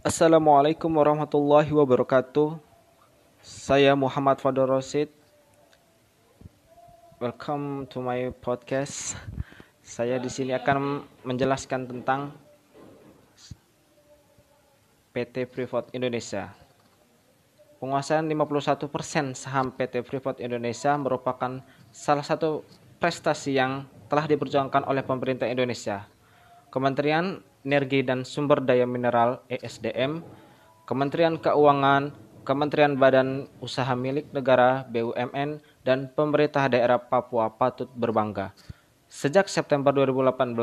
Assalamualaikum warahmatullahi wabarakatuh. Saya Muhammad Fadil Rosid. Welcome to my podcast. Saya di sini akan menjelaskan tentang PT Freeport Indonesia. Penguasaan 51% saham PT Freeport Indonesia merupakan salah satu prestasi yang telah diperjuangkan oleh pemerintah Indonesia. Kementerian Energi dan Sumber Daya Mineral ESDM, Kementerian Keuangan, Kementerian Badan Usaha Milik Negara BUMN, dan pemerintah daerah Papua patut berbangga. Sejak September 2018,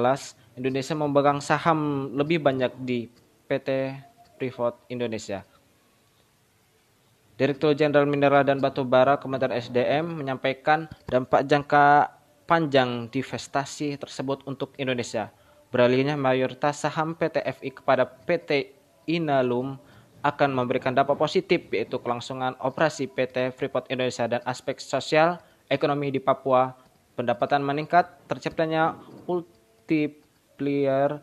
Indonesia memegang saham lebih banyak di PT Freeport Indonesia. Direktur Jenderal Mineral dan Batu Bara Kementerian SDM menyampaikan dampak jangka panjang divestasi tersebut untuk Indonesia. Beralihnya mayoritas saham PT FI kepada PT Inalum akan memberikan dampak positif yaitu kelangsungan operasi PT Freeport Indonesia dan aspek sosial ekonomi di Papua, pendapatan meningkat, terciptanya multiplier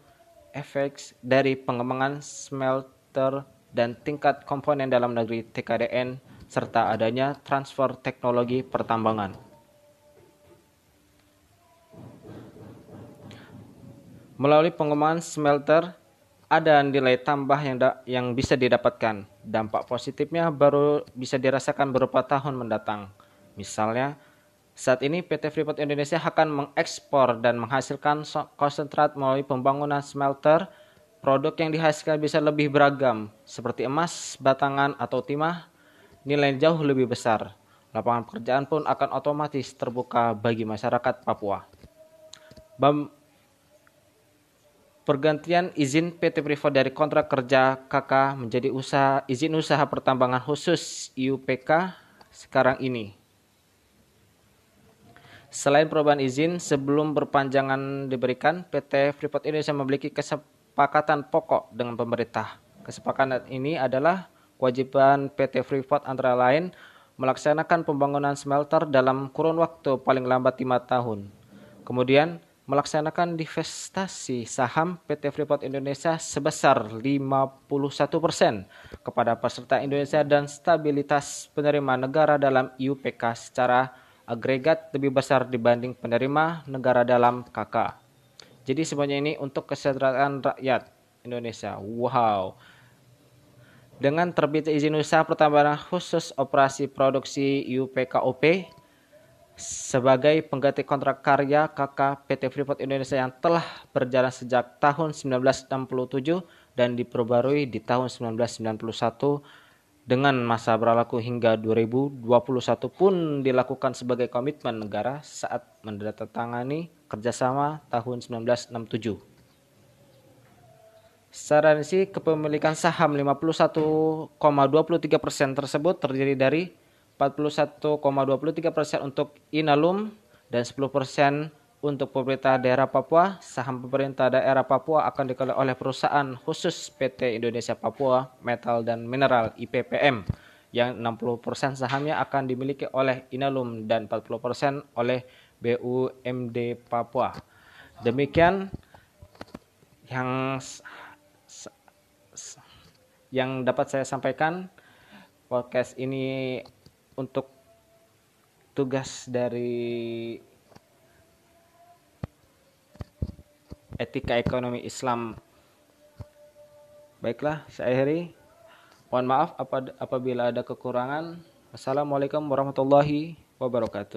efek dari pengembangan smelter dan tingkat komponen dalam negeri TKDN serta adanya transfer teknologi pertambangan. Melalui pengembangan smelter, ada nilai tambah yang da yang bisa didapatkan. Dampak positifnya baru bisa dirasakan beberapa tahun mendatang. Misalnya, saat ini PT Freeport Indonesia akan mengekspor dan menghasilkan konsentrat melalui pembangunan smelter. Produk yang dihasilkan bisa lebih beragam, seperti emas, batangan, atau timah, nilai jauh lebih besar. Lapangan pekerjaan pun akan otomatis terbuka bagi masyarakat Papua. Pergantian izin PT Freeport dari kontrak kerja KK menjadi usaha izin usaha pertambangan khusus IUPK sekarang ini. Selain perubahan izin, sebelum berpanjangan diberikan, PT Freeport Indonesia memiliki kesepakatan pokok dengan pemerintah. Kesepakatan ini adalah kewajiban PT Freeport antara lain melaksanakan pembangunan smelter dalam kurun waktu paling lambat lima tahun. Kemudian, melaksanakan divestasi saham PT Freeport Indonesia sebesar 51% kepada peserta Indonesia dan stabilitas penerima negara dalam IUPK secara agregat lebih besar dibanding penerima negara dalam KK. Jadi semuanya ini untuk kesejahteraan rakyat Indonesia. Wow. Dengan terbit izin usaha pertambangan khusus operasi produksi IUPKOP sebagai pengganti kontrak karya KK PT Freeport Indonesia yang telah berjalan sejak tahun 1967 dan diperbarui di tahun 1991 dengan masa berlaku hingga 2021 pun dilakukan sebagai komitmen negara saat menandatangani kerjasama tahun 1967. Secara kepemilikan saham 51,23% tersebut terdiri dari 41,23 persen untuk Inalum dan 10 persen untuk pemerintah daerah Papua. Saham pemerintah daerah Papua akan dikelola oleh perusahaan khusus PT Indonesia Papua Metal dan Mineral IPPM yang 60% persen sahamnya akan dimiliki oleh Inalum dan 40% persen oleh BUMD Papua. Demikian yang yang dapat saya sampaikan podcast ini untuk tugas dari etika ekonomi Islam. Baiklah, saya akhiri. Mohon maaf apabila ada kekurangan. Assalamualaikum warahmatullahi wabarakatuh.